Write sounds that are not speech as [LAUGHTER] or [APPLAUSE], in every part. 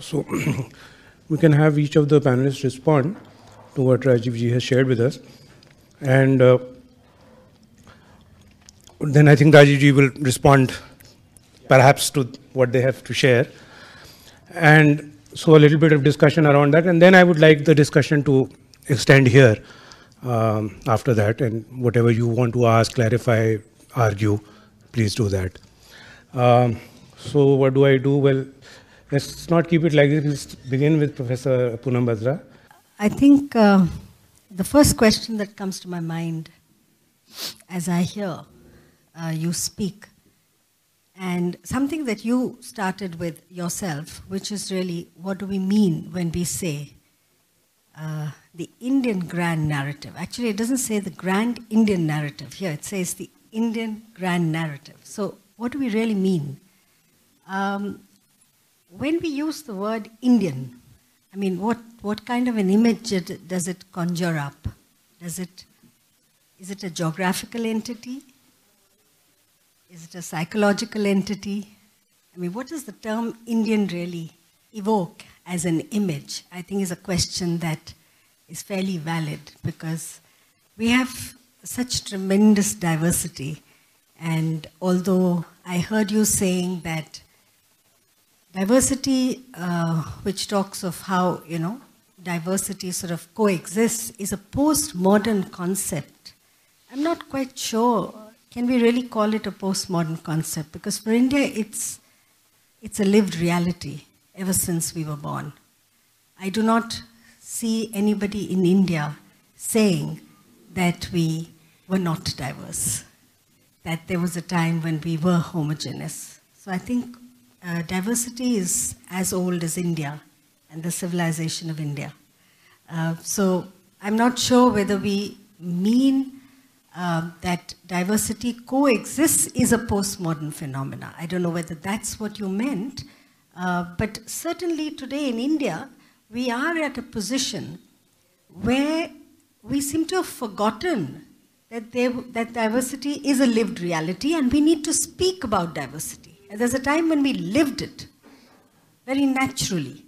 So [CLEARS THROAT] we can have each of the panelists respond to what Rajiv ji has shared with us. And uh, then I think Rajiv ji will respond perhaps to what they have to share. And so a little bit of discussion around that. And then I would like the discussion to extend here um, after that. And whatever you want to ask, clarify, argue, please do that. Um, so what do I do? Well, let's not keep it like this. Let's begin with Professor Poonam Batra. I think uh, the first question that comes to my mind as I hear uh, you speak, and something that you started with yourself, which is really what do we mean when we say uh, the Indian grand narrative? Actually, it doesn't say the grand Indian narrative here, it says the Indian grand narrative. So, what do we really mean? Um, when we use the word Indian, I mean, what, what kind of an image does it conjure up? Does it, is it a geographical entity? Is it a psychological entity? I mean, what does the term Indian really evoke as an image? I think is a question that is fairly valid because we have such tremendous diversity. And although I heard you saying that diversity, uh, which talks of how, you know, diversity sort of coexists, is a postmodern concept. I'm not quite sure, can we really call it a postmodern concept? Because for India, it's, it's a lived reality ever since we were born. I do not see anybody in India saying that we were not diverse, that there was a time when we were homogeneous. So I think uh, diversity is as old as India and the civilization of India. Uh, so I'm not sure whether we mean uh, that diversity coexists is a postmodern phenomena. I don't know whether that's what you meant, uh, but certainly today in India, we are at a position where we seem to have forgotten that, there, that diversity is a lived reality and we need to speak about diversity. There's a time when we lived it very naturally.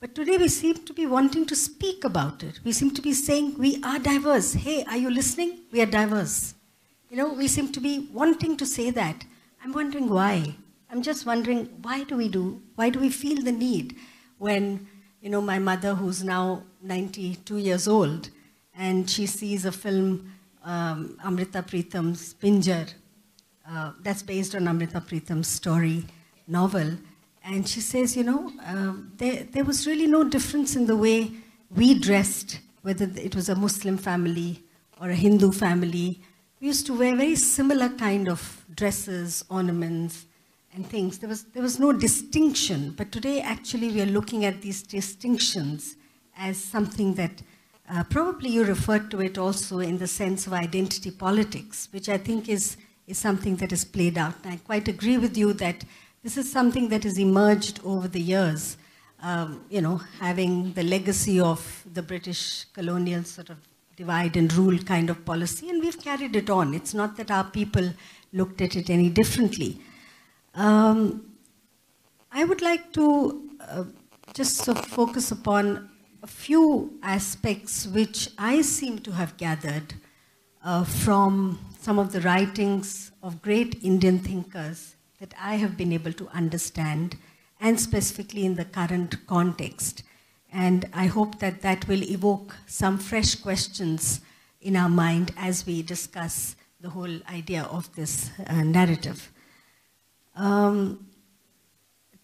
But today we seem to be wanting to speak about it. We seem to be saying, we are diverse. Hey, are you listening? We are diverse. You know, we seem to be wanting to say that. I'm wondering why. I'm just wondering, why do we do, why do we feel the need when, you know, my mother, who's now 92 years old, and she sees a film, um, Amrita Pritam's Pinjar, uh, that's based on Amrita Pritam's story novel. And she says, you know, um, there, there was really no difference in the way we dressed, whether it was a Muslim family or a Hindu family. We used to wear very similar kind of dresses, ornaments, and things. There was, there was no distinction. But today, actually, we are looking at these distinctions as something that uh, probably you referred to it also in the sense of identity politics, which I think is is something that is played out. And I quite agree with you that this is something that has emerged over the years, um, you know, having the legacy of the British colonial sort of divide and rule kind of policy, and we've carried it on. It's not that our people looked at it any differently. Um, I would like to uh, just sort of focus upon a few aspects which I seem to have gathered uh, from some of the writings of great Indian thinkers that I have been able to understand, and specifically in the current context. And I hope that that will evoke some fresh questions in our mind as we discuss the whole idea of this uh, narrative. Um,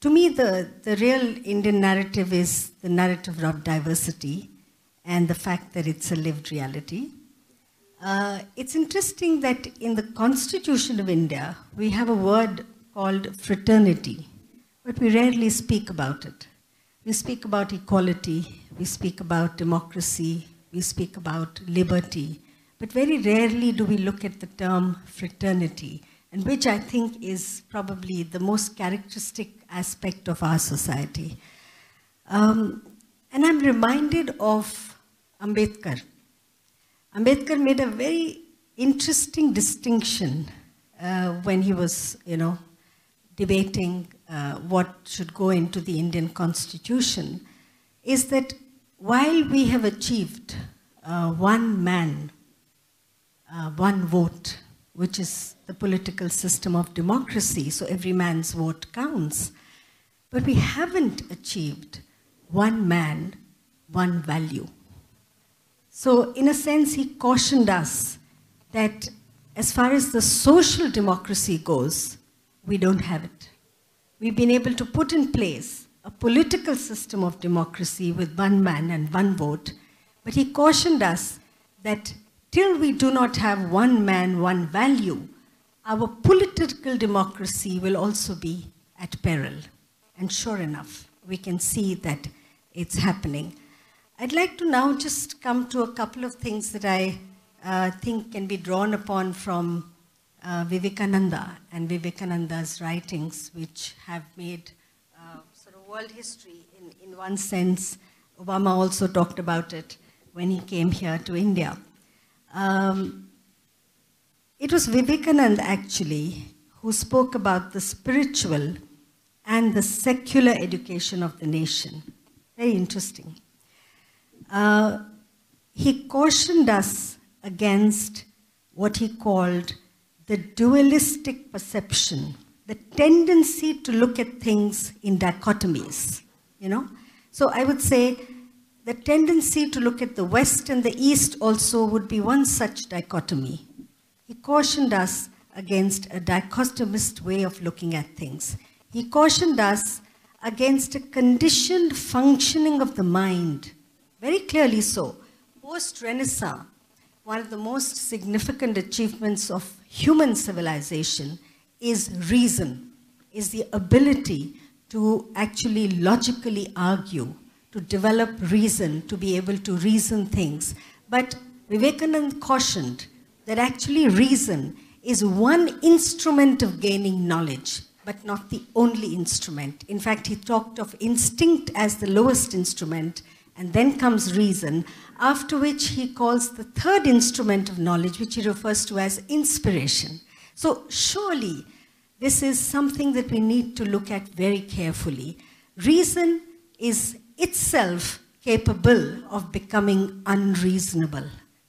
to me, the, the real Indian narrative is the narrative of diversity and the fact that it's a lived reality. Uh, it's interesting that in the Constitution of India, we have a word called fraternity, but we rarely speak about it. We speak about equality, we speak about democracy, we speak about liberty, but very rarely do we look at the term fraternity, and which I think is probably the most characteristic aspect of our society. Um, and I'm reminded of Ambedkar, Ambedkar made a very interesting distinction uh, when he was, you know, debating uh, what should go into the Indian constitution is that while we have achieved uh, one man, uh, one vote, which is the political system of democracy, so every man's vote counts, but we haven't achieved one man, one value. So, in a sense, he cautioned us that as far as the social democracy goes, we don't have it. We've been able to put in place a political system of democracy with one man and one vote, but he cautioned us that till we do not have one man, one value, our political democracy will also be at peril. And sure enough, we can see that it's happening. I'd like to now just come to a couple of things that I uh, think can be drawn upon from uh, Vivekananda and Vivekananda's writings, which have made uh, sort of world history in, in one sense. Obama also talked about it when he came here to India. Um, it was Vivekananda actually who spoke about the spiritual and the secular education of the nation. Very interesting. Uh, he cautioned us against what he called the dualistic perception, the tendency to look at things in dichotomies, you know? So I would say the tendency to look at the West and the East also would be one such dichotomy. He cautioned us against a dichotomist way of looking at things. He cautioned us against a conditioned functioning of the mind, very clearly so. Post Renaissance, one of the most significant achievements of human civilization is reason, is the ability to actually logically argue, to develop reason, to be able to reason things. But Vivekananda cautioned that actually reason is one instrument of gaining knowledge but not the only instrument. In fact, he talked of instinct as the lowest instrument, and then comes reason, after which he calls the third instrument of knowledge, which he refers to as inspiration. So, surely, this is something that we need to look at very carefully. Reason is itself capable of becoming unreasonable.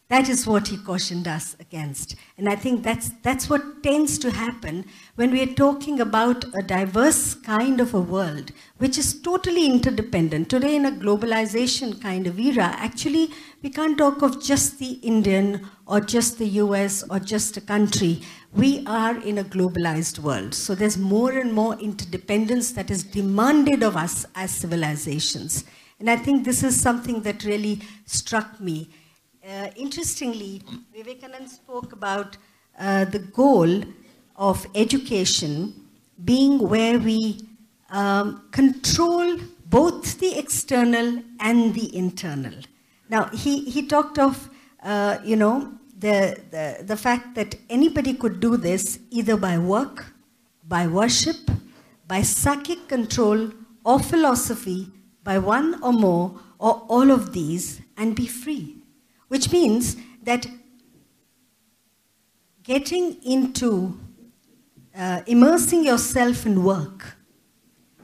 That is what he cautioned us against. And I think that's, that's what tends to happen when we are talking about a diverse kind of a world, which is totally interdependent. Today, in a globalization kind of era, actually, we can't talk of just the Indian or just the US or just a country. We are in a globalized world. So there's more and more interdependence that is demanded of us as civilizations. And I think this is something that really struck me uh, interestingly, Vivekananda spoke about uh, the goal of education being where we um, control both the external and the internal. Now, he, he talked of, uh, you know, the, the, the fact that anybody could do this either by work, by worship, by psychic control, or philosophy, by one or more, or all of these, and be free which means that getting into uh, immersing yourself in work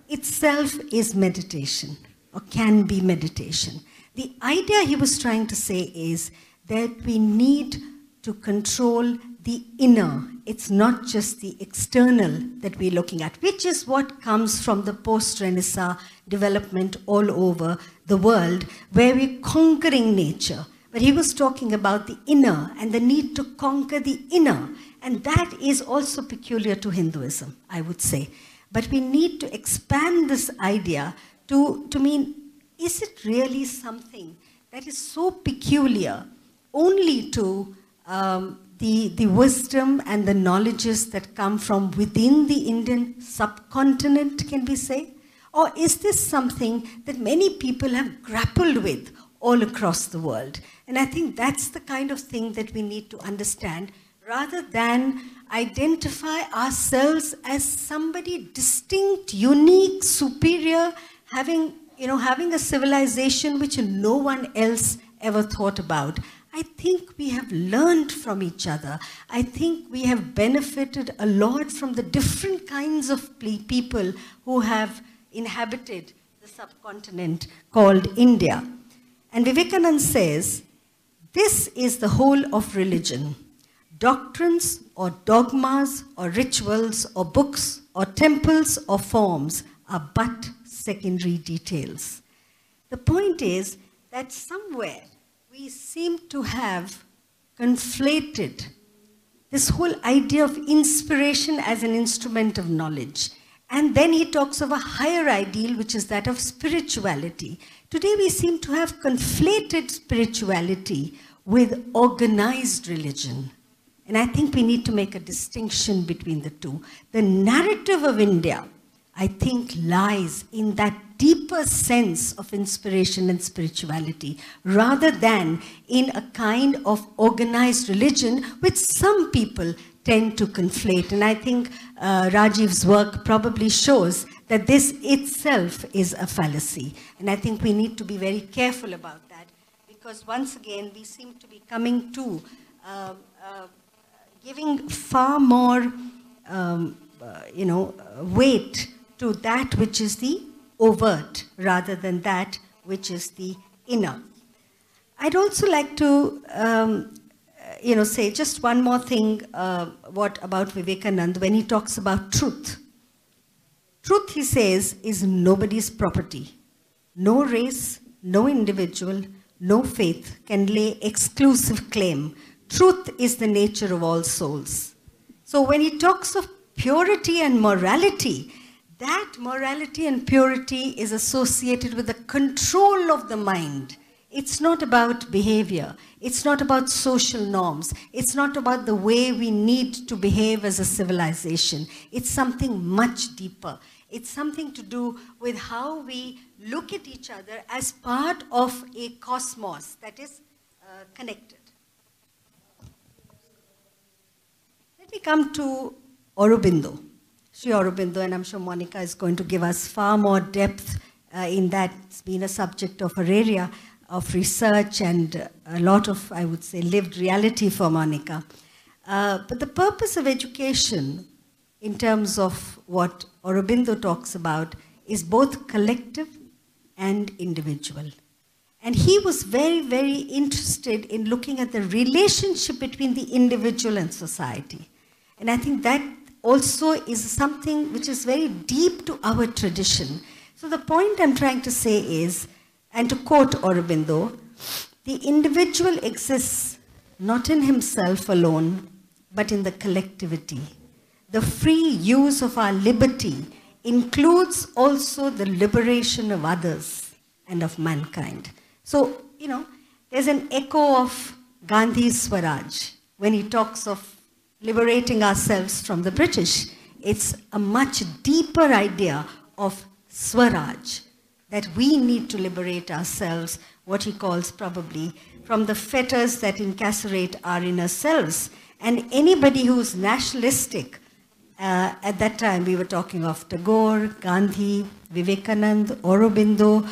itself is meditation or can be meditation. The idea he was trying to say is that we need to control the inner. It's not just the external that we're looking at, which is what comes from the post Renaissance development all over the world, where we're conquering nature. But he was talking about the inner and the need to conquer the inner. And that is also peculiar to Hinduism, I would say. But we need to expand this idea to, to mean is it really something that is so peculiar only to um, the, the wisdom and the knowledges that come from within the Indian subcontinent, can we say? Or is this something that many people have grappled with all across the world? And I think that's the kind of thing that we need to understand rather than identify ourselves as somebody distinct, unique, superior, having, you know, having a civilization which no one else ever thought about. I think we have learned from each other. I think we have benefited a lot from the different kinds of people who have inhabited the subcontinent called India. And Vivekananda says, this is the whole of religion. Doctrines or dogmas or rituals or books or temples or forms are but secondary details. The point is that somewhere we seem to have conflated this whole idea of inspiration as an instrument of knowledge. And then he talks of a higher ideal, which is that of spirituality. Today we seem to have conflated spirituality with organized religion. And I think we need to make a distinction between the two. The narrative of India, I think, lies in that deeper sense of inspiration and spirituality rather than in a kind of organized religion which some people tend to conflate. And I think uh, Rajiv's work probably shows that this itself is a fallacy. And I think we need to be very careful about that because once again we seem to be coming to uh, uh, giving far more um, uh, you know, weight to that which is the overt rather than that which is the inner. I'd also like to, um, you know, say just one more thing uh, what about Vivekananda when he talks about truth. Truth, he says, is nobody's property. No race, no individual, no faith can lay exclusive claim. Truth is the nature of all souls. So when he talks of purity and morality, that morality and purity is associated with the control of the mind. It's not about behavior. It's not about social norms. It's not about the way we need to behave as a civilization. It's something much deeper. It's something to do with how we look at each other as part of a cosmos that is uh, connected. Let me come to Aurobindo. Sri Aurobindo, and I'm sure Monica is going to give us far more depth uh, in that. It's been a subject of her area of research and a lot of, I would say, lived reality for Monica. Uh, but the purpose of education, in terms of what Aurobindo talks about, is both collective and individual. And he was very, very interested in looking at the relationship between the individual and society. And I think that also is something which is very deep to our tradition. So the point I'm trying to say is, and to quote Aurobindo, the individual exists not in himself alone, but in the collectivity. The free use of our liberty includes also the liberation of others and of mankind. So, you know, there's an echo of Gandhi's Swaraj when he talks of liberating ourselves from the British. It's a much deeper idea of Swaraj, that we need to liberate ourselves, what he calls probably, from the fetters that incarcerate our inner selves. And anybody who's nationalistic, uh, at that time we were talking of Tagore, Gandhi, Vivekanand, Aurobindo,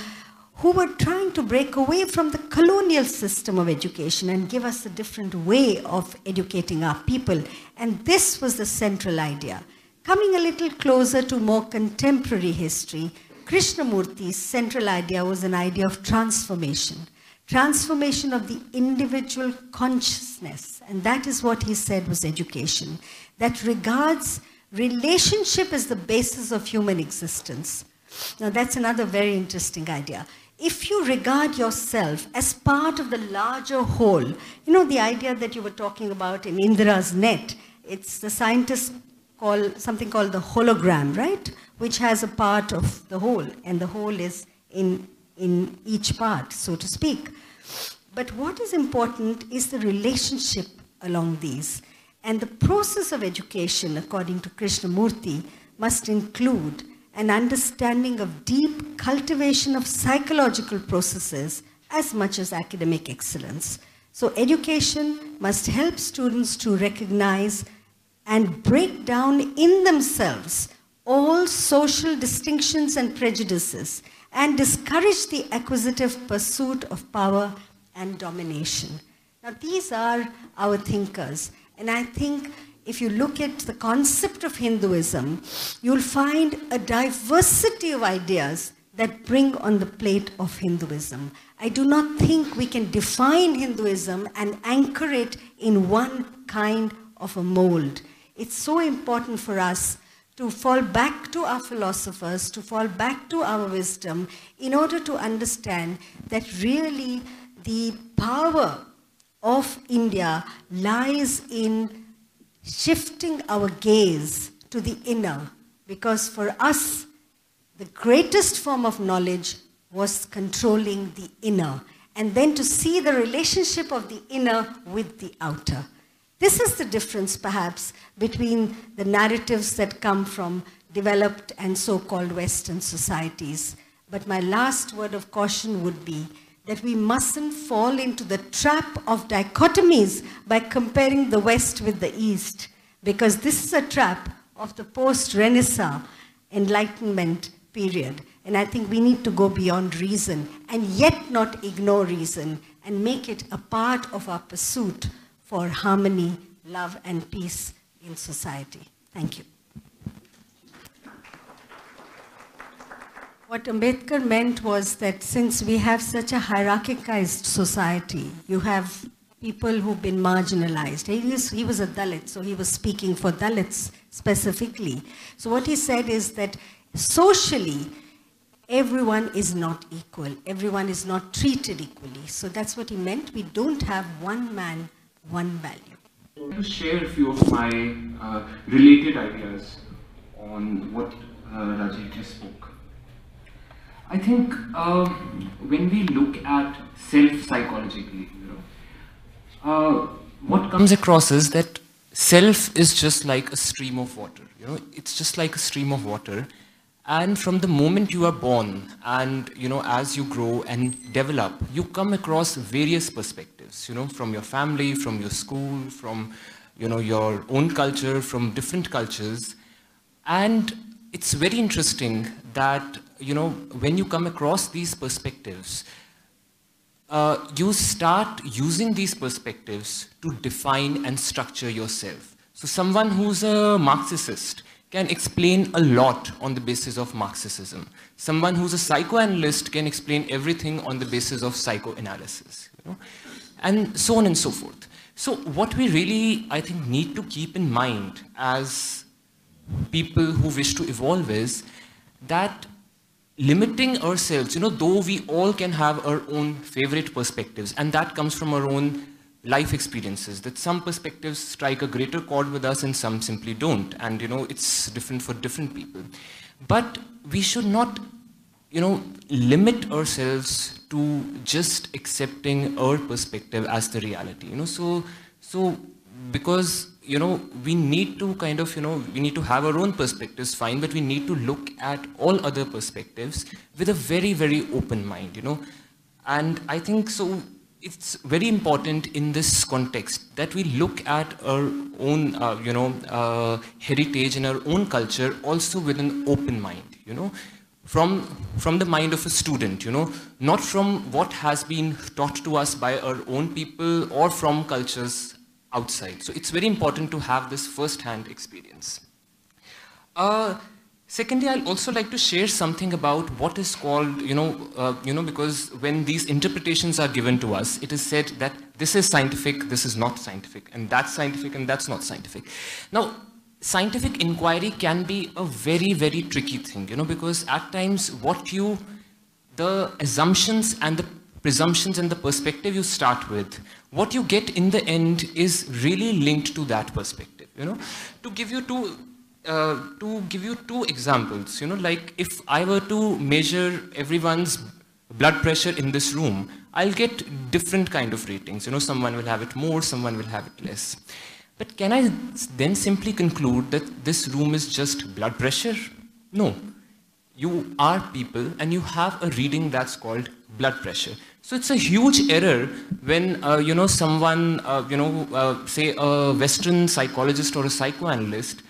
who were trying to break away from the colonial system of education and give us a different way of educating our people. And this was the central idea. Coming a little closer to more contemporary history, Krishnamurti's central idea was an idea of transformation. Transformation of the individual consciousness. And that is what he said was education. That regards relationship is the basis of human existence. Now that's another very interesting idea if you regard yourself as part of the larger whole, you know, the idea that you were talking about in Indra's net, it's the scientists call something called the hologram, right? Which has a part of the whole, and the whole is in, in each part, so to speak. But what is important is the relationship along these. And the process of education, according to Krishnamurti, must include an understanding of deep cultivation of psychological processes as much as academic excellence. So education must help students to recognize and break down in themselves all social distinctions and prejudices and discourage the acquisitive pursuit of power and domination. Now, these are our thinkers. And I think if you look at the concept of Hinduism, you'll find a diversity of ideas that bring on the plate of Hinduism. I do not think we can define Hinduism and anchor it in one kind of a mold. It's so important for us to fall back to our philosophers, to fall back to our wisdom, in order to understand that really the power of India lies in shifting our gaze to the inner. Because for us, the greatest form of knowledge was controlling the inner, and then to see the relationship of the inner with the outer. This is the difference, perhaps, between the narratives that come from developed and so called Western societies. But my last word of caution would be that we mustn't fall into the trap of dichotomies by comparing the West with the East, because this is a trap of the post Renaissance Enlightenment period. And I think we need to go beyond reason and yet not ignore reason and make it a part of our pursuit for harmony, love, and peace in society. Thank you. What Ambedkar meant was that since we have such a hierarchicized society, you have people who've been marginalized. He was, he was a Dalit, so he was speaking for Dalits specifically. So what he said is that socially, everyone is not equal. Everyone is not treated equally. So that's what he meant. We don't have one man one value. I want to share a few of my uh, related ideas on what uh, just spoke. I think uh, when we look at self psychologically, you know, uh, what comes across is that self is just like a stream of water. You know, it's just like a stream of water, and from the moment you are born and you know as you grow and develop you come across various perspectives you know from your family from your school from you know your own culture from different cultures and it's very interesting that you know when you come across these perspectives uh, you start using these perspectives to define and structure yourself so someone who's a marxist can explain a lot on the basis of Marxism. Someone who's a psychoanalyst can explain everything on the basis of psychoanalysis, you know? and so on and so forth. So what we really, I think, need to keep in mind as people who wish to evolve is that limiting ourselves, you know, though we all can have our own favorite perspectives, and that comes from our own life experiences that some perspectives strike a greater chord with us and some simply don't. And you know it's different for different people. But we should not you know limit ourselves to just accepting our perspective as the reality you know. So so because you know we need to kind of you know we need to have our own perspectives fine but we need to look at all other perspectives with a very very open mind you know. And i think so it's very important in this context that we look at our own, uh, you know, uh, heritage and our own culture also with an open mind, you know, from, from the mind of a student, you know, not from what has been taught to us by our own people or from cultures outside. So it's very important to have this first-hand experience. Uh, Secondly, I'd also like to share something about what is called, you know, uh, you know, because when these interpretations are given to us, it is said that this is scientific, this is not scientific, and that's scientific, and that's not scientific. Now, scientific inquiry can be a very, very tricky thing, you know, because at times what you, the assumptions and the presumptions and the perspective you start with, what you get in the end is really linked to that perspective, you know. To give you two uh, to give you two examples, you know, like if I were to measure everyone's blood pressure in this room, I'll get different kind of ratings. You know, someone will have it more, someone will have it less. But can I then simply conclude that this room is just blood pressure? No. You are people and you have a reading that's called blood pressure. So it's a huge error when, uh, you know, someone, uh, you know, uh, say a Western psychologist or a psychoanalyst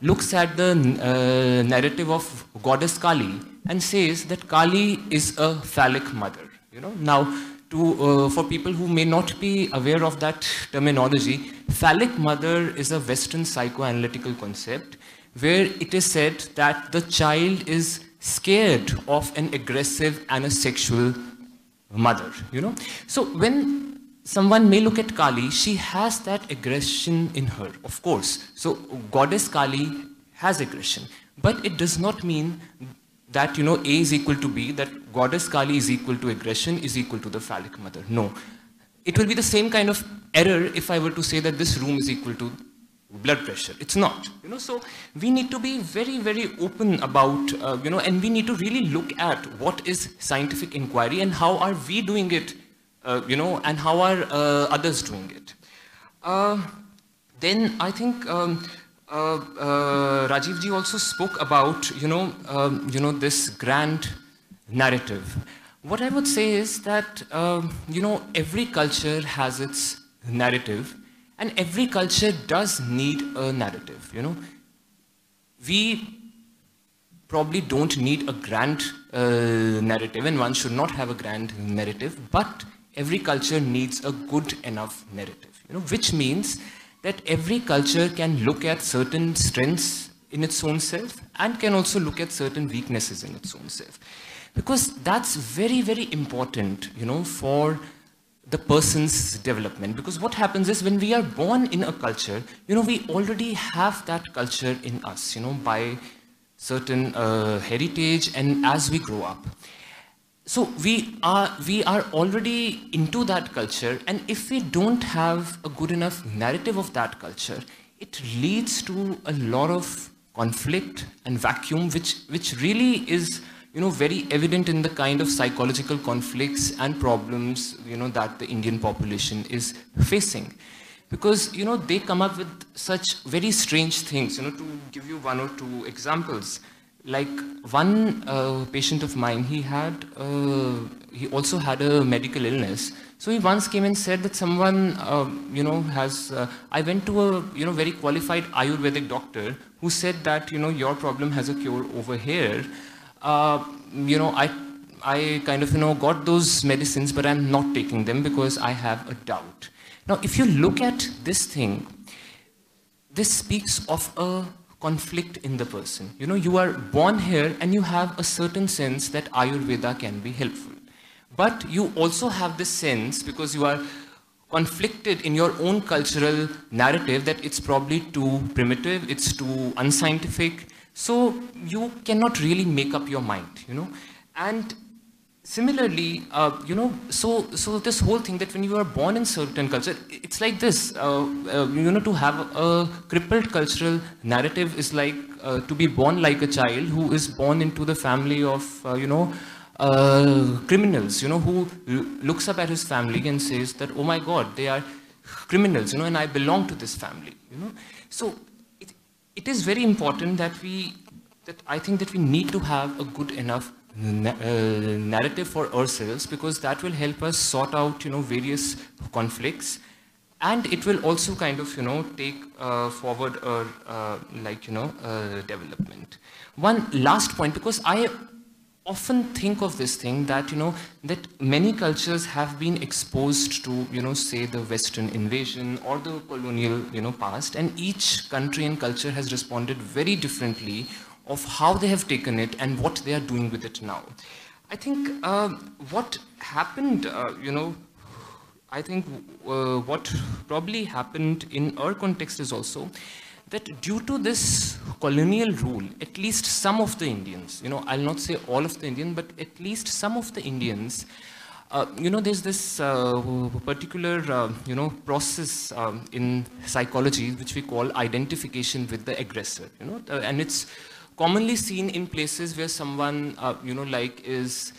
looks at the uh, narrative of goddess Kali and says that Kali is a phallic mother. You know, now to, uh, for people who may not be aware of that terminology, phallic mother is a Western psychoanalytical concept where it is said that the child is scared of an aggressive and a sexual mother, you know. So when someone may look at Kali, she has that aggression in her, of course. So goddess Kali has aggression, but it does not mean that you know A is equal to B, that goddess Kali is equal to aggression is equal to the phallic mother. No. It will be the same kind of error if I were to say that this room is equal to blood pressure. It's not. You know, so we need to be very, very open about, uh, you know, and we need to really look at what is scientific inquiry and how are we doing it, uh, you know, and how are uh, others doing it. Uh, then I think um, uh, uh, also spoke about, you know, um, you know, this grand narrative. What I would say is that, um, you know, every culture has its narrative, and every culture does need a narrative, you know. We probably don't need a grand uh, narrative, and one should not have a grand narrative, but every culture needs a good enough narrative, you know, which means that every culture can look at certain strengths in its own self and can also look at certain weaknesses in its own self. Because that's very, very important, you know, for the person's development. Because what happens is when we are born in a culture, you know, we already have that culture in us, you know, by certain uh, heritage and as we grow up. So we are, we are already into that culture and if we don't have a good enough narrative of that culture, it leads to a lot of conflict and vacuum which, which really is you know, very evident in the kind of psychological conflicts and problems, you know, that the Indian population is facing. Because, you know, they come up with such very strange things, you know, to give you one or two examples like one uh, patient of mine, he had, uh, he also had a medical illness. So he once came and said that someone, uh, you know, has, uh, I went to a, you know, very qualified Ayurvedic doctor who said that, you know, your problem has a cure over here. Uh, you know, I, I kind of, you know, got those medicines, but I'm not taking them because I have a doubt. Now, if you look at this thing, this speaks of a conflict in the person. You know, you are born here and you have a certain sense that Ayurveda can be helpful. But you also have this sense because you are conflicted in your own cultural narrative that it's probably too primitive, it's too unscientific. So you cannot really make up your mind, you know. And Similarly, uh, you know, so so this whole thing that when you are born in certain culture, it's like this. Uh, uh, you know, to have a crippled cultural narrative is like uh, to be born like a child who is born into the family of uh, you know uh, criminals. You know, who looks up at his family and says that, oh my God, they are criminals. You know, and I belong to this family. You know, so it, is very important that we that I think that we need to have a good enough na uh, narrative for ourselves because that will help us sort out you know various conflicts. And it will also kind of you know take uh, forward our uh, like you know uh, development. One last point because i often think of this thing that you know that many cultures have been exposed to you know say the western invasion or the colonial you know past and each country and culture has responded very differently of how they have taken it and what they are doing with it now. I think uh, what happened, uh, you know, I think uh, what probably happened in our context is also that due to this colonial rule, at least some of the Indians, you know, I'll not say all of the Indians, but at least some of the Indians, uh, you know, there's this uh, particular, uh, you know, process um, in psychology which we call identification with the aggressor, you know, uh, and it's commonly seen in places where someone, uh, you know, like is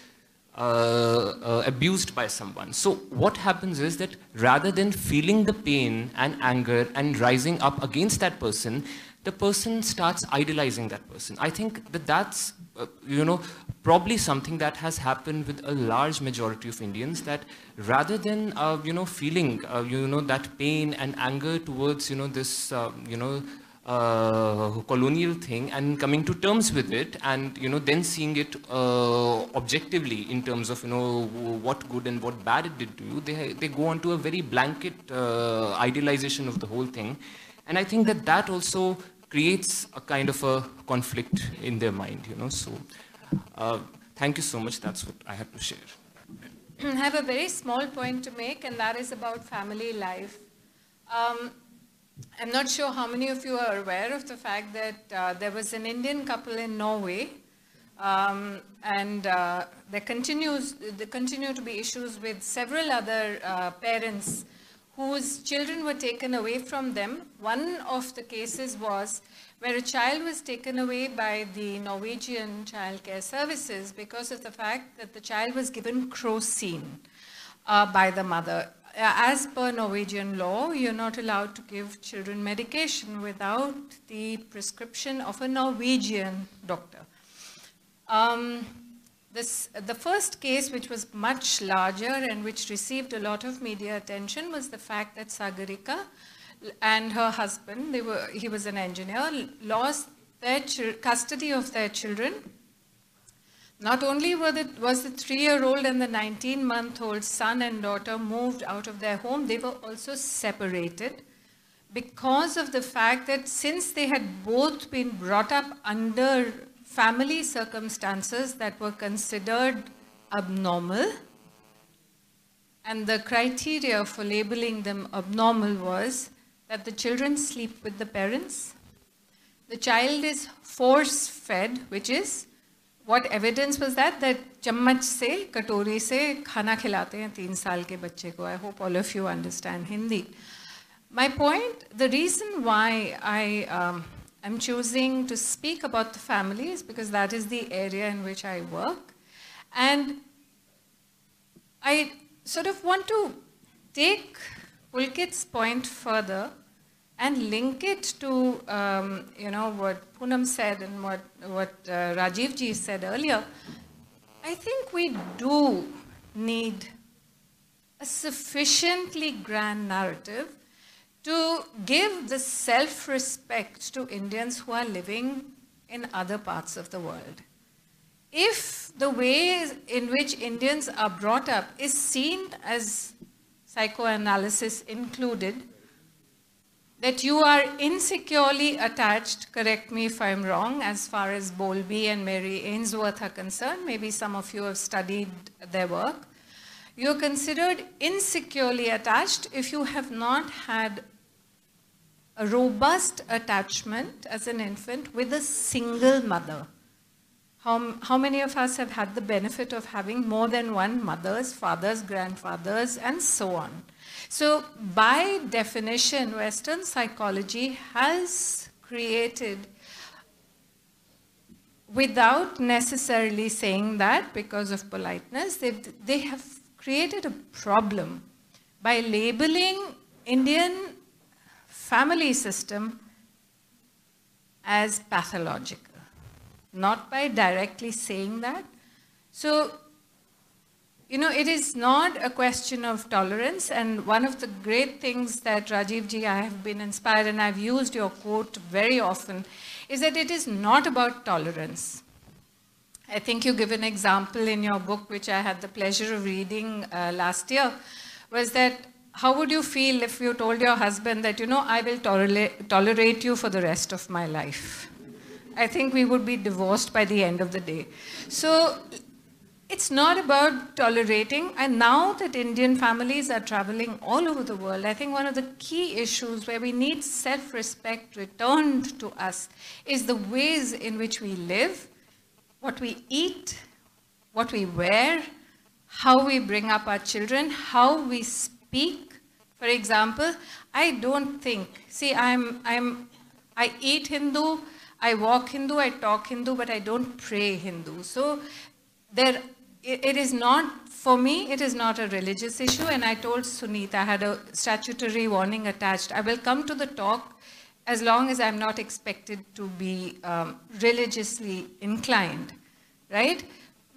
uh, uh, abused by someone. So what happens is that rather than feeling the pain and anger and rising up against that person, the person starts idolizing that person. I think that that's, uh, you know, probably something that has happened with a large majority of Indians that rather than, uh, you know, feeling, uh, you know, that pain and anger towards, you know, this, uh, you know, uh, colonial thing and coming to terms with it and you know then seeing it uh, objectively in terms of you know what good and what bad it did to you they they go on to a very blanket uh, idealization of the whole thing. And i think that that also creates a kind of a conflict in their mind you know so uh, thank you so much. That's what i had to share. [CLEARS THROAT] I have a very small point to make, and that is about family life. Um, I'm not sure how many of you are aware of the fact that uh, there was an Indian couple in Norway, um, and uh, there continues there continue to be issues with several other uh, parents whose children were taken away from them. One of the cases was where a child was taken away by the Norwegian child care services because of the fact that the child was given crocin uh, by the mother. Uh, as per Norwegian law, you're not allowed to give children medication without the prescription of a Norwegian doctor. Um, this, the first case, which was much larger and which received a lot of media attention, was the fact that Sagarika and her husband, they were, he was an engineer, lost their custody of their children not only the, was the three-year-old and the 19-month-old son and daughter moved out of their home, they were also separated because of the fact that since they had both been brought up under family circumstances that were considered abnormal, and the criteria for labeling them abnormal was that the children sleep with the parents, the child is force-fed, which is what evidence was that that चम्मच से कटोरी से खाना खिलाते हैं तीन साल के बच्चे को I hope all of you understand Hindi. My point, the reason why I um, am choosing to speak about the family is because that is the area in which I work. And I sort of want to take Pulkit's point further and link it to, um, you know, what Poonam said and what, what uh, Rajiv ji said earlier, I think we do need a sufficiently grand narrative to give the self-respect to Indians who are living in other parts of the world. If the way in which Indians are brought up is seen as psychoanalysis included, that you are insecurely attached, correct me if I'm wrong, as far as Bowlby and Mary Ainsworth are concerned, maybe some of you have studied their work. You're considered insecurely attached if you have not had a robust attachment as an infant with a single mother. How, how many of us have had the benefit of having more than one mothers, fathers, grandfathers, and so on? So by definition, Western psychology has created, without necessarily saying that because of politeness, they have created a problem by labeling Indian family system as pathological, not by directly saying that. So you know, it is not a question of tolerance. And one of the great things that Rajiv ji, I have been inspired, and I've used your quote very often, is that it is not about tolerance. I think you give an example in your book, which I had the pleasure of reading uh, last year, was that how would you feel if you told your husband that, you know, I will tolerate, tolerate you for the rest of my life? I think we would be divorced by the end of the day. So it's not about tolerating. And now that Indian families are traveling all over the world, I think one of the key issues where we need self-respect returned to us is the ways in which we live, what we eat, what we wear, how we bring up our children, how we speak. For example, I don't think, see, I'm, I'm, I eat Hindu, I walk Hindu, I talk Hindu, but I don't pray Hindu. So there it, is not, for me, it is not a religious issue. And I told Sunita, I had a statutory warning attached. I will come to the talk as long as I'm not expected to be um, religiously inclined, right?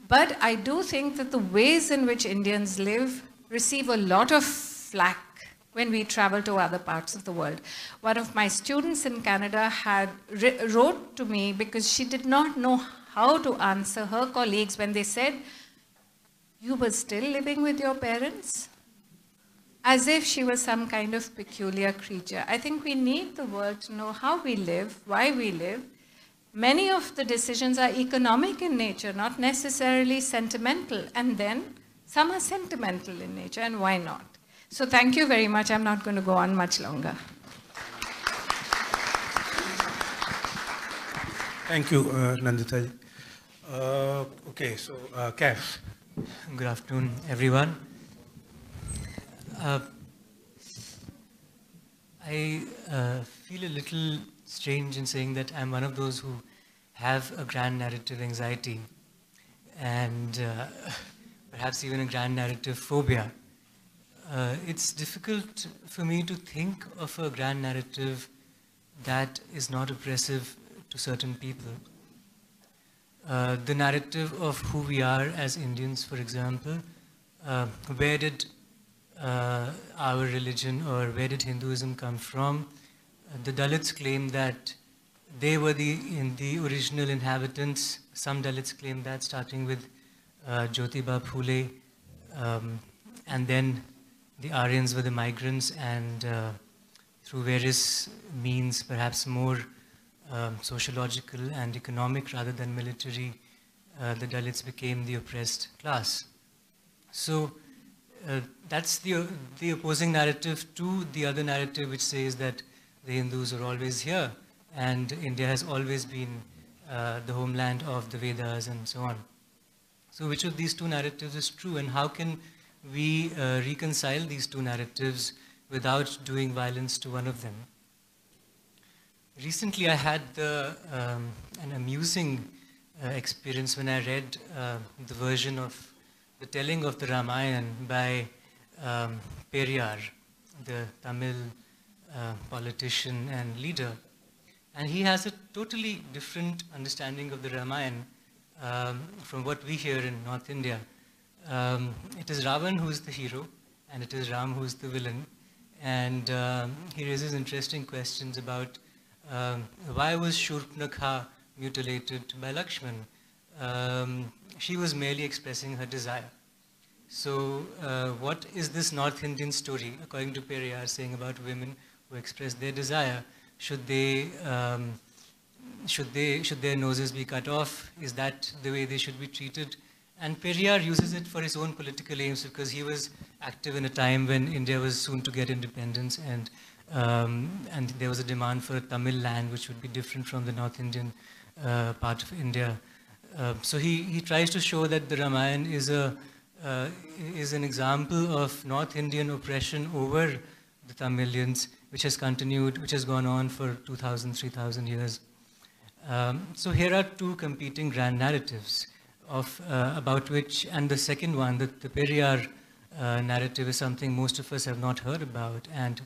But I do think that the ways in which Indians live receive a lot of flack when we travel to other parts of the world. One of my students in Canada had wrote to me because she did not know how to answer her colleagues when they said, you were still living with your parents? As if she was some kind of peculiar creature. I think we need the world to know how we live, why we live. Many of the decisions are economic in nature, not necessarily sentimental. And then some are sentimental in nature, and why not? So thank you very much. I'm not going to go on much longer. Thank you, uh, Nandita. Uh, okay, so uh. Good afternoon, everyone. Uh, I uh, feel a little strange in saying that I'm one of those who have a grand narrative anxiety and uh, [LAUGHS] perhaps even a grand narrative phobia. Uh, it's difficult for me to think of a grand narrative that is not oppressive to certain people. Uh, the narrative of who we are as Indians, for example, uh, where did uh, our religion or where did Hinduism come from? The Dalits claim that they were the, in the original inhabitants. Some Dalits claim that, starting with uh, Jyotiba Phule, um, and then the Aryans were the migrants and uh, through various means, perhaps more um, sociological and economic rather than military, uh, the Dalits became the oppressed class. So uh, that's the, the opposing narrative to the other narrative which says that the Hindus are always here and India has always been uh, the homeland of the Vedas and so on. So which of these two narratives is true and how can we uh, reconcile these two narratives without doing violence to one of them. Recently, I had um, an amusing uh, experience when I read uh, the version of the telling of the Ramayana by um, Periyar, the Tamil uh, politician and leader. And he has a totally different understanding of the Ramayana um, from what we hear in North India um, it is Ravan who is the hero, and it is Ram who is the villain. And um, he raises interesting questions about um, why was Shurpanakha mutilated by Lakshman? Um, she was merely expressing her desire. So uh, what is this North Indian story, according to Periyar, saying about women who express their desire? Should they, um, should they, should their noses be cut off? Is that the way they should be treated? And Periyar uses it for his own political aims because he was active in a time when India was soon to get independence and, um, and there was a demand for a Tamil land which would be different from the North Indian uh, part of India. Uh, so he, he tries to show that the Ramayana is, a, uh, is an example of North Indian oppression over the Tamilians, which has continued, which has gone on for 2,000, 3,000 years. Um, so here are two competing grand narratives of, uh, about which, and the second one, the, the Periyar uh, narrative is something most of us have not heard about. And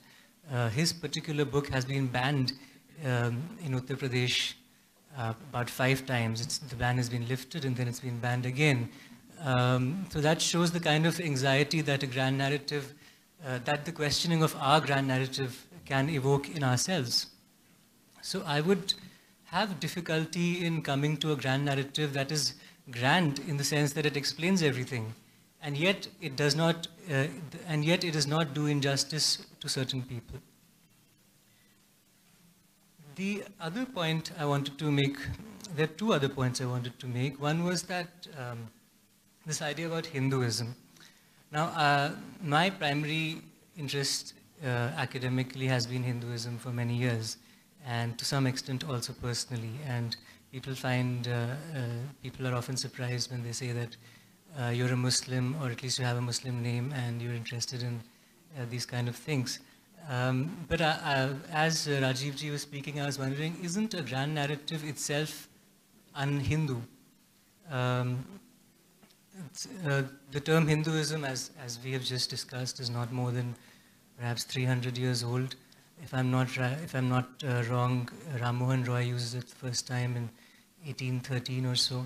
uh, his particular book has been banned um, in Uttar Pradesh uh, about five times. It's, the ban has been lifted and then it's been banned again. Um, so that shows the kind of anxiety that a grand narrative, uh, that the questioning of our grand narrative can evoke in ourselves. So I would have difficulty in coming to a grand narrative that is grand in the sense that it explains everything, and yet it does not, uh, and yet it does not do injustice to certain people. The other point I wanted to make, there are two other points I wanted to make. One was that um, this idea about Hinduism. Now, uh, my primary interest uh, academically has been Hinduism for many years, and to some extent also personally. And people find, uh, uh, people are often surprised when they say that uh, you're a Muslim or at least you have a Muslim name and you're interested in these kind of things. Um, but as Rajiv ji was speaking, I was wondering, isn't a grand narrative itself un-Hindu? Um, uh, the term Hinduism, as, as we have just discussed, is not more than perhaps 300 years old. If I'm not, if I'm not uh, wrong, Ram Mohan Roy uses it the first time in 1813 or so.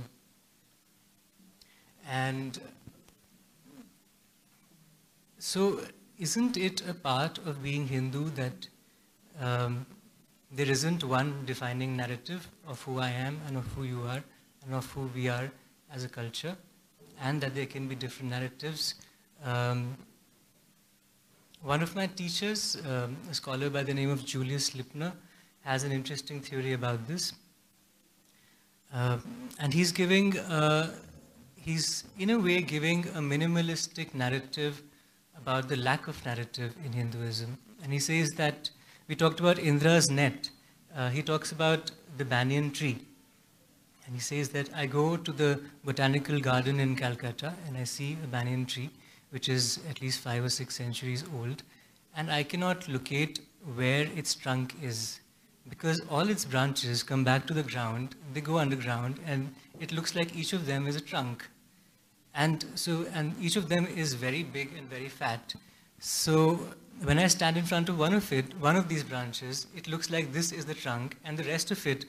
And so isn't it a part of being Hindu that um, there isn't one defining narrative of who I am and of who you are and of who we are as a culture, and that there can be different narratives. Um, one of my teachers, um, a scholar by the name of Julius Lipner, has an interesting theory about this. Uh, and he's giving, uh, he's in a way giving a minimalistic narrative about the lack of narrative in Hinduism. And he says that we talked about Indra's net. Uh, he talks about the banyan tree. And he says that I go to the botanical garden in Calcutta and I see a banyan tree, which is at least five or six centuries old, and I cannot locate where its trunk is because all its branches come back to the ground, they go underground, and it looks like each of them is a trunk. And so, and each of them is very big and very fat. So when I stand in front of one of it, one of these branches, it looks like this is the trunk, and the rest of it,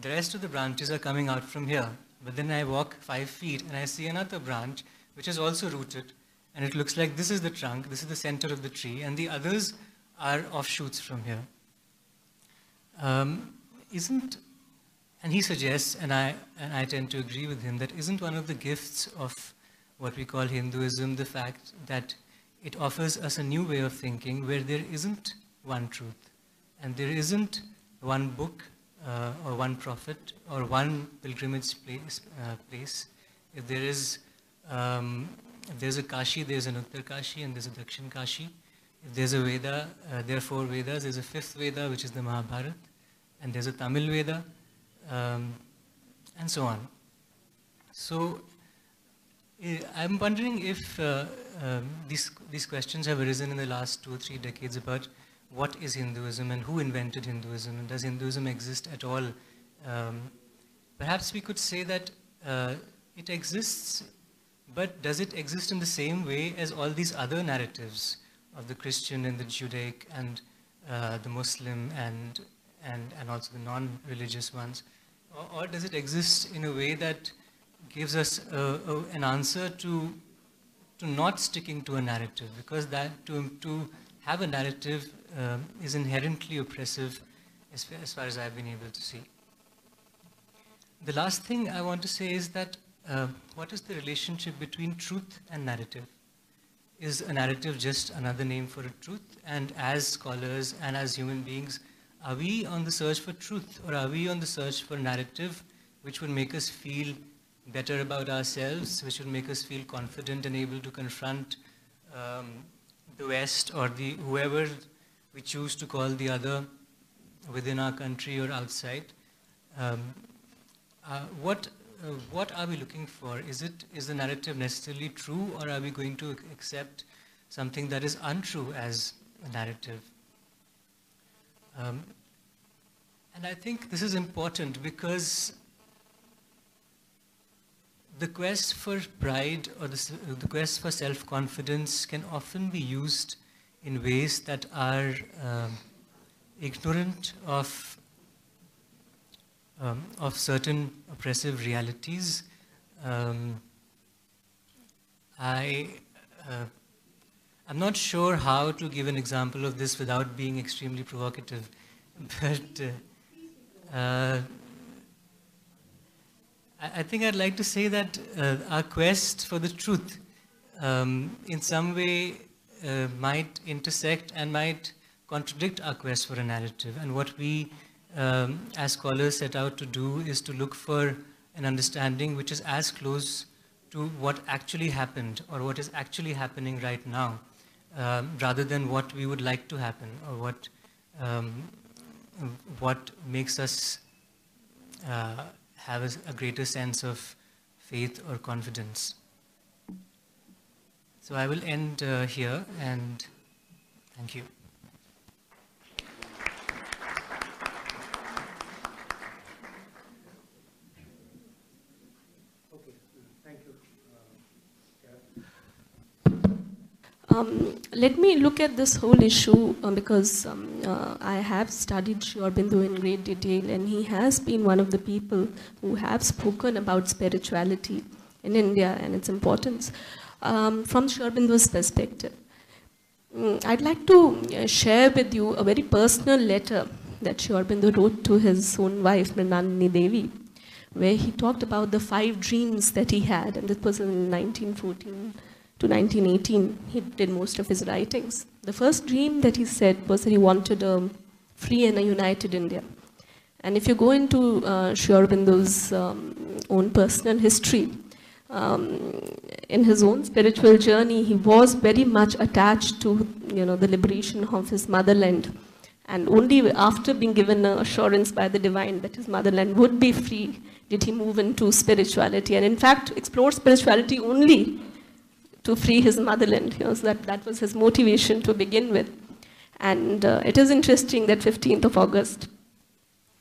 the rest of the branches are coming out from here. But then I walk five feet and I see another branch, which is also rooted, and it looks like this is the trunk, this is the center of the tree, and the others are offshoots from here. Um, isn't, and he suggests, and I, and I tend to agree with him, that isn't one of the gifts of what we call Hinduism the fact that it offers us a new way of thinking where there isn't one truth and there isn't one book uh, or one prophet or one pilgrimage place. Uh, place. If there is, um, if there's a Kashi, there's an Uttar Kashi and there's a Dakshin Kashi. If there's a Veda, uh, there are four Vedas. There's a fifth Veda, which is the Mahabharata, and there's a Tamil Veda, um, and so on. So I'm wondering if uh, um, these, these questions have arisen in the last two or three decades about what is Hinduism and who invented Hinduism and does Hinduism exist at all? Um, perhaps we could say that uh, it exists, but does it exist in the same way as all these other narratives of the Christian and the Judaic and uh, the Muslim and, and, and also the non-religious ones? Or, or, does it exist in a way that gives us a, a, an answer to, to not sticking to a narrative? Because that to, to have a narrative um, is inherently oppressive as, as far as I've been able to see. The last thing I want to say is that uh, what is the relationship between truth and narrative? Is a narrative just another name for a truth? And as scholars and as human beings, are we on the search for truth or are we on the search for narrative which would make us feel better about ourselves, which would make us feel confident and able to confront um, the West or the whoever we choose to call the other within our country or outside? Um, uh, what uh, what are we looking for? Is it is the narrative necessarily true, or are we going to accept something that is untrue as a narrative? Um, and I think this is important because the quest for pride or the, the quest for self-confidence can often be used in ways that are um, ignorant of um, of certain oppressive realities. Um, I uh, I'm not sure how to give an example of this without being extremely provocative, [LAUGHS] but uh, uh, I, think I'd like to say that uh, our quest for the truth um, in some way uh, might intersect and might contradict our quest for a narrative. And what we um, as scholars set out to do is to look for an understanding which is as close to what actually happened or what is actually happening right now um, rather than what we would like to happen or what um, what makes us uh, have a, a, greater sense of faith or confidence. So I will end uh, here and thank you. Um, let me look at this whole issue uh, because um, uh, I have studied Sri Aurobindo in great detail and he has been one of the people who have spoken about spirituality in India and its importance um, from Sri Aurobindo's perspective. mm, I'd like to uh, share with you a very personal letter that Sri Aurobindo wrote to his own wife, Mrinalini Devi, where he talked about the five dreams that he had, and this was in 1914 to 1918. He did most of his writings. The first dream that he said was that he wanted a free and a united India. And if you go into uh, Sri Aurobindo's um, own personal history, um, in his own spiritual journey, he was very much attached to you know, the liberation of his motherland. And only after being given an assurance by the divine that his motherland would be free did he move into spirituality. And in fact, explore spirituality only to free his motherland. You know, so that, that was his motivation to begin with. And uh, it is interesting that 15th of August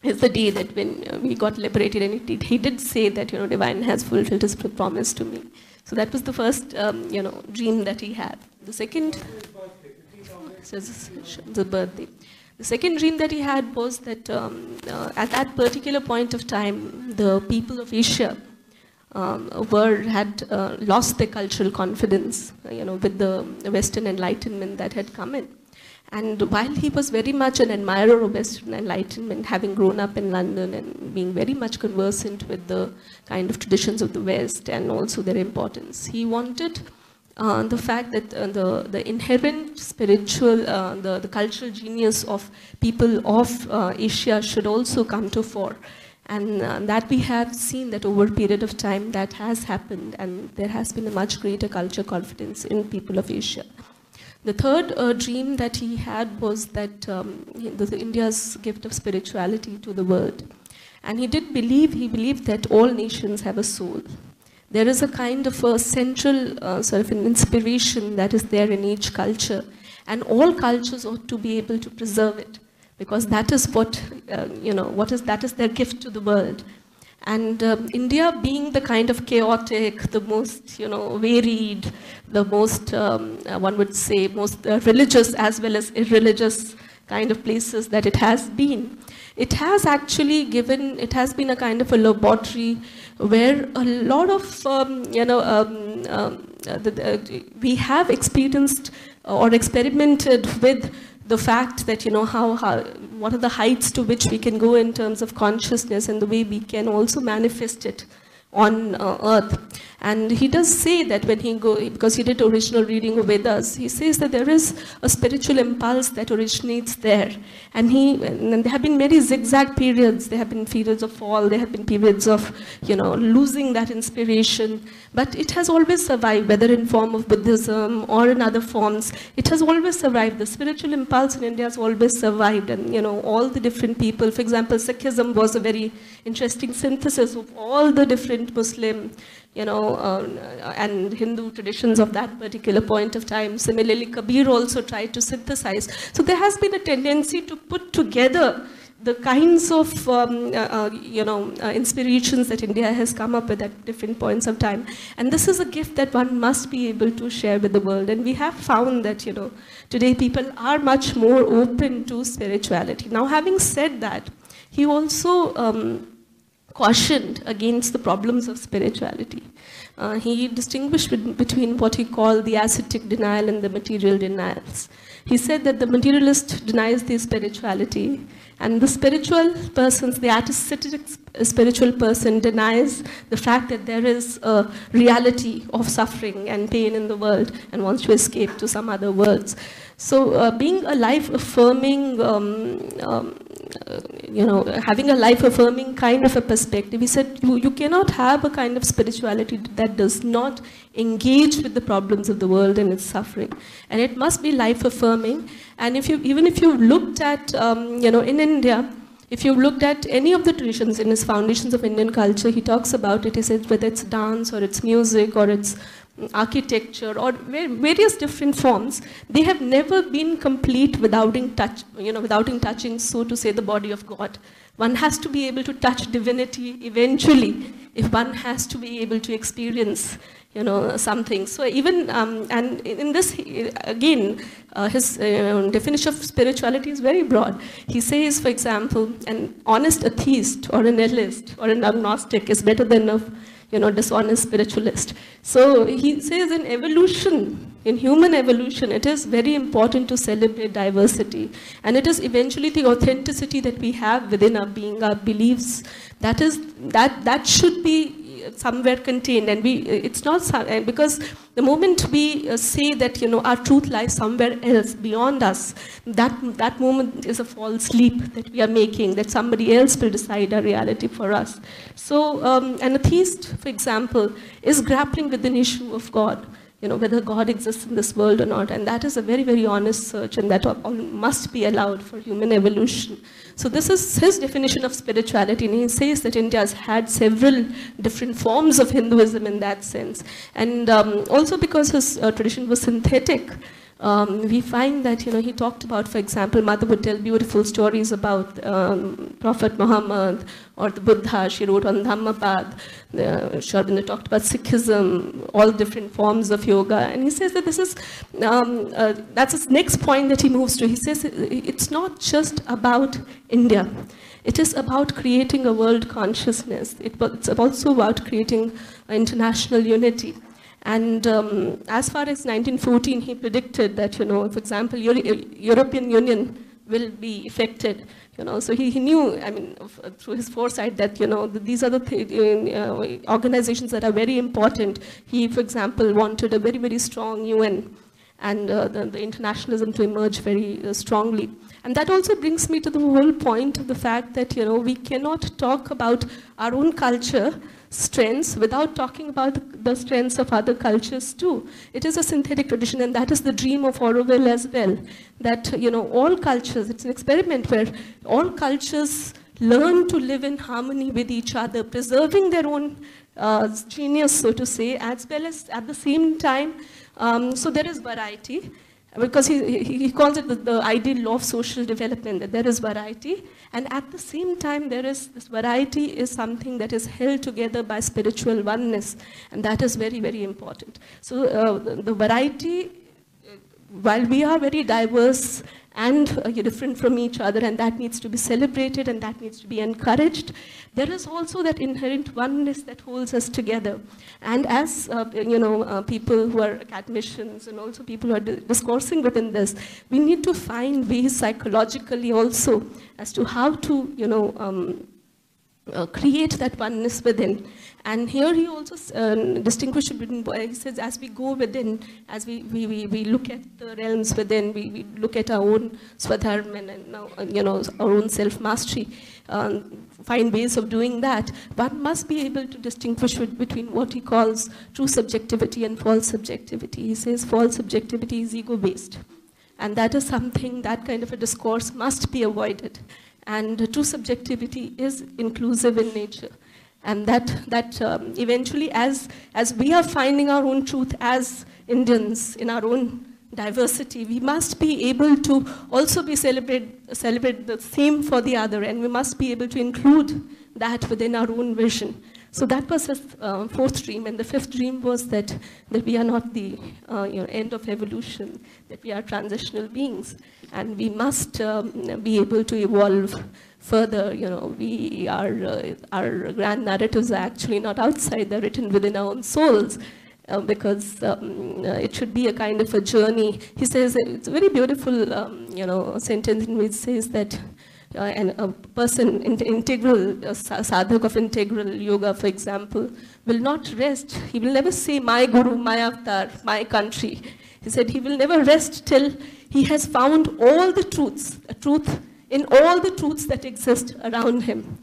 is the day that when uh, we got liberated, and did, he did say that, you know, divine has fulfilled his promise to me. So that was the first, um, you know, dream that he had. The second, says the birthday. The second dream that he had was that um, uh, at that particular point of time, the people of Asia um, were had uh, lost their cultural confidence, you know, with the Western Enlightenment that had come in. And while he was very much an admirer of Western Enlightenment, having grown up in London and being very much conversant with the kind of traditions of the West and also their importance, he wanted uh, the fact that uh, the, the inherent spiritual, uh, the, the cultural genius of people of uh, Asia should also come to fore. And uh, that we have seen that over a period of time that has happened and there has been a much greater culture confidence in people of Asia. The third uh, dream that he had was that um, the, India's gift of spirituality to the world. And he did believe, he believed that all nations have a soul. There is a kind of a central uh, sort of an inspiration that is there in each culture. And all cultures ought to be able to preserve it because that is what, uh, you know, what is, that is their gift to the world. And um, India being the kind of chaotic, the most, you know, varied, the most, um, uh, one would say, most uh, religious as well as irreligious kind of places that it has been, it has actually given, it has been a kind of a laboratory where a lot of, um, you know, um, um, uh, the, the, we have experienced or experimented with the fact that, you know, how, how, what are the heights to which we can go in terms of consciousness and the way we can also manifest it on uh, earth. And he does say that when he go, because he did original reading of Vedas, he says that there is a spiritual impulse that originates there. And he, and there have been many zigzag periods. There have been periods of fall. There have been periods of, you know, losing that inspiration. But it has always survived, whether in form of Buddhism or in other forms. It has always survived. The spiritual impulse in India has always survived. And, you know, all the different people, for example, Sikhism was a very interesting synthesis of all the different Muslim you know, uh, and Hindu traditions of that particular point of time. Similarly, Kabir also tried to synthesize. So there has been a tendency to put together the kinds of, um, uh, uh, you know, uh, inspirations that India has come up with at different points of time. And this is a gift that one must be able to share with the world. And we have found that, you know, today people are much more open to spirituality. Now, having said that, he also um, cautioned against the problems of spirituality. Uh, he distinguished between what he called the ascetic denial and the material denials. He said that the materialist denies the spirituality, and the spiritual person, the ascetic spiritual person, denies the fact that there is a reality of suffering and pain in the world and wants to escape to some other worlds. So, uh, being a life affirming um, um, you know, having a life affirming kind of a perspective. He said, you, you cannot have a kind of spirituality that does not engage with the problems of the world and its suffering. And it must be life affirming. And if you, even if you looked at, um, you know, in India, if you looked at any of the traditions in his Foundations of Indian Culture, he talks about it. He says whether it's dance or it's music or it's architecture or various different forms, they have never been complete without in touch, you know, without in touching, so to say, the body of God. One has to be able to touch divinity eventually if one has to be able to experience, you know, something. So even, um, and in this, again, uh, his uh, definition of spirituality is very broad. He says, for example, an honest atheist or a nihilist or an agnostic is better than a you know, dishonest spiritualist. So he says in evolution, in human evolution, it is very important to celebrate diversity. And it is eventually the authenticity that we have within our being, our beliefs, that, is, that, that should be somewhere contained. And we it's not and because the moment we uh, say that you know our truth lies somewhere else beyond us that that moment is a false leap that we are making that somebody else will decide our reality for us. So um, an atheist for example is grappling with an issue of god you know, whether God exists in this world or not. And that is a very, very honest search, and that must be allowed for human evolution. So this is his definition of spirituality, and he says that India has had several different forms of Hinduism in that sense. And um, also because his uh, tradition was synthetic, um, we find that, you know, he talked about, for example, Mother would tell beautiful stories about um, Prophet Muhammad or the Buddha. She wrote on Dhammapad. Uh, Sri Aurobindo talked about Sikhism, all different forms of yoga. And he says that this is, um, uh, that's his next point that he moves to. He says it's not just about India. It is about creating a world consciousness. It, it's also about creating international unity. And um, as far as 1914, he predicted that, you know, for example, Euro European Union will be affected. You know, so he, he knew, I mean, uh, through his foresight that, you know, these are the uh, organizations that are very important. He, for example, wanted a very, very strong UN and uh, the, the, internationalism to emerge very uh, strongly. And that also brings me to the whole point of the fact that, you know, we cannot talk about our own culture strengths without talking about the strengths of other cultures too. It is a synthetic tradition and that is the dream of Auroville as well. That, you know, all cultures, it's an experiment where all cultures learn to live in harmony with each other, preserving their own uh, genius, so to say, as well as at the same time, um, so there is variety because he, he calls it the, the, ideal law of social development, that there is variety. And at the same time, there is this variety is something that is held together by spiritual oneness. And that is very, very important. So uh, the, the, variety, while we are very diverse and uh, you're different from each other, and that needs to be celebrated and that needs to be encouraged, there is also that inherent oneness that holds us together. And as uh, you know, uh, people who are academicians and also people who are discoursing within this, we need to find ways psychologically also as to how to you know um, uh, create that oneness within. And here he also uh, distinguishes between, he says, as we go within, as we, we, we, we look at the realms within, we, we look at our own swadharma and, now, uh, you know, our own self-mastery, um, find ways of doing that, one must be able to distinguish between what he calls true subjectivity and false subjectivity. He says false subjectivity is ego-based. And that is something, that kind of a discourse must be avoided. And true subjectivity is inclusive in nature. And that, that um, eventually, as, as we are finding our own truth as Indians in our own diversity, we must be able to also be celebrate, celebrate the same for the other, and we must be able to include that within our own vision. So that was the uh, fourth dream, and the fifth dream was that, that we are not the uh, you know, end of evolution, that we are transitional beings, and we must um, be able to evolve further, you know, we are, uh, our grand narratives are actually not outside, they're written within our own souls. Uh, because um, uh, it should be a kind of a journey. He says it's a very beautiful, um, you know, sentence in which says that and a person, in integral, sadhak of integral yoga, for example, will not rest. He will never say, my guru, my avatar, my country. He said he will never rest till he has found all the truths, a truth in all the truths that exist around him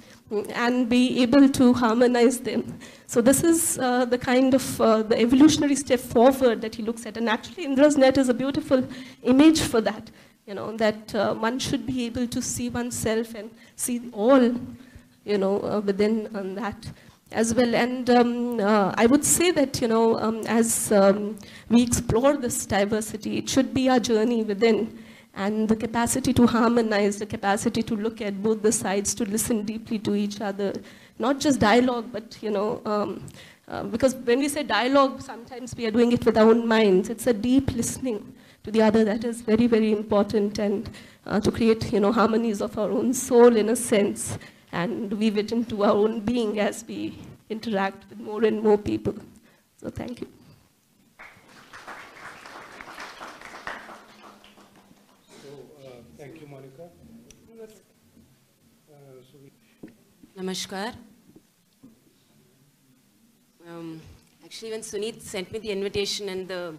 and be able to harmonize them. So this is uh, the kind of uh, the evolutionary step forward that he looks at. And actually Indra's net is a beautiful image for that. You know, that uh, one should be able to see oneself and see all, you know, uh, within that as well. And um, uh, I would say that, you know, um, as um, we explore this diversity, it should be our journey within and the capacity to harmonize, the capacity to look at both the sides, to listen deeply to each other, not just dialogue, but you know, um, uh, because when we say dialogue, sometimes we are doing it with our own minds. It's a deep listening to the other that is very, very important and uh, to create, you know, harmonies of our own soul in a sense and weave it into our own being as we interact with more and more people. So thank you. Uh, thank you, monica. Namaskar. Uh, um, actually, when Sunit sent me the invitation and the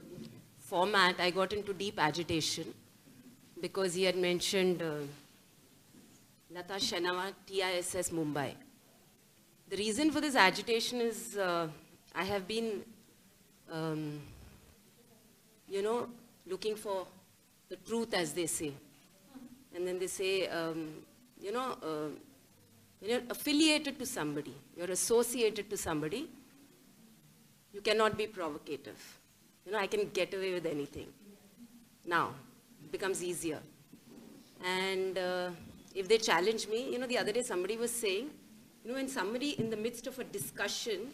format, I got into deep agitation because he had mentioned uh, Lata TISS Mumbai. The reason for this agitation is uh, I have been, um, you know, looking for the truth, as they say. And then they say, um, you know, uh, you're affiliated to somebody, you're associated to somebody, you cannot be provocative. You know, I can get away with anything. Now, it becomes easier. And uh, if they challenge me, you know, the other day somebody was saying, you know, when somebody in the midst of a discussion,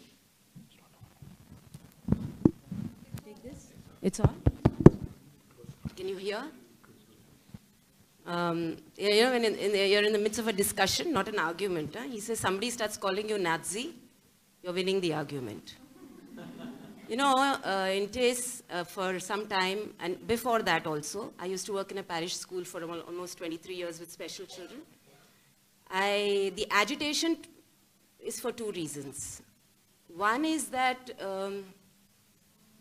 take this, it's on. Can you hear? Um, you know, when in, in you're in the midst of a discussion, not an argument, huh? he says somebody starts calling you Nazi, you're winning the argument. You know, uh, in TISS, uh, for some time, and before that also, I used to work in a parish school for almost 23 years with special children. I, the agitation is for two reasons. One is that, um,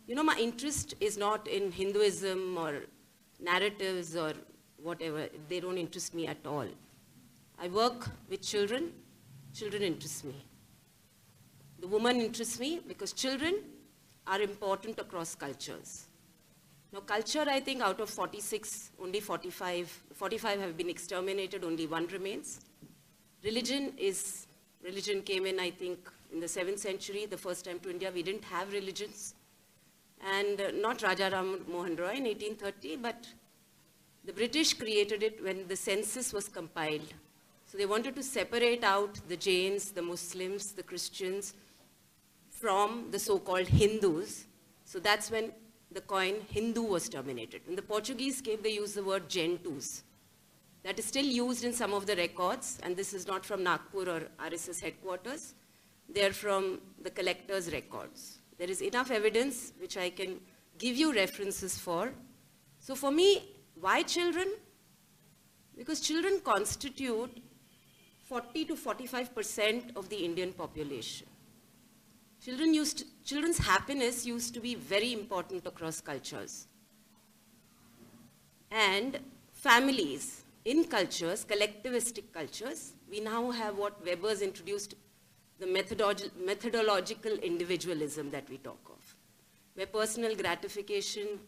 you know, my interest is not in Hinduism or narratives or whatever. They don't interest me at all. I work with children. Children interest me. The woman interests me because children are important across cultures. Now, culture, I think, out of 46, only 45, 45 have been exterminated, only one remains. Religion is, religion came in, I think, in the 7th century, the first time to India. We didn't have religions. And uh, not Raja Ram Mohan Roy in 1830, but the British created it when the census was compiled. So they wanted to separate out the Jains, the Muslims, the Christians from the so-called Hindus. So that's when the coin Hindu was terminated. In the Portuguese came, they used the word Gentus. That is still used in some of the records, and this is not from Nagpur or RSS headquarters. They're from the collector's records. There is enough evidence which I can give you references for. So for me, why children? Because children constitute 40 to 45% of the Indian population. Children used to, children's happiness used to be very important across cultures. And families in cultures, collectivistic cultures, we now have what Weber's introduced, the methodological individualism that we talk of, where personal gratification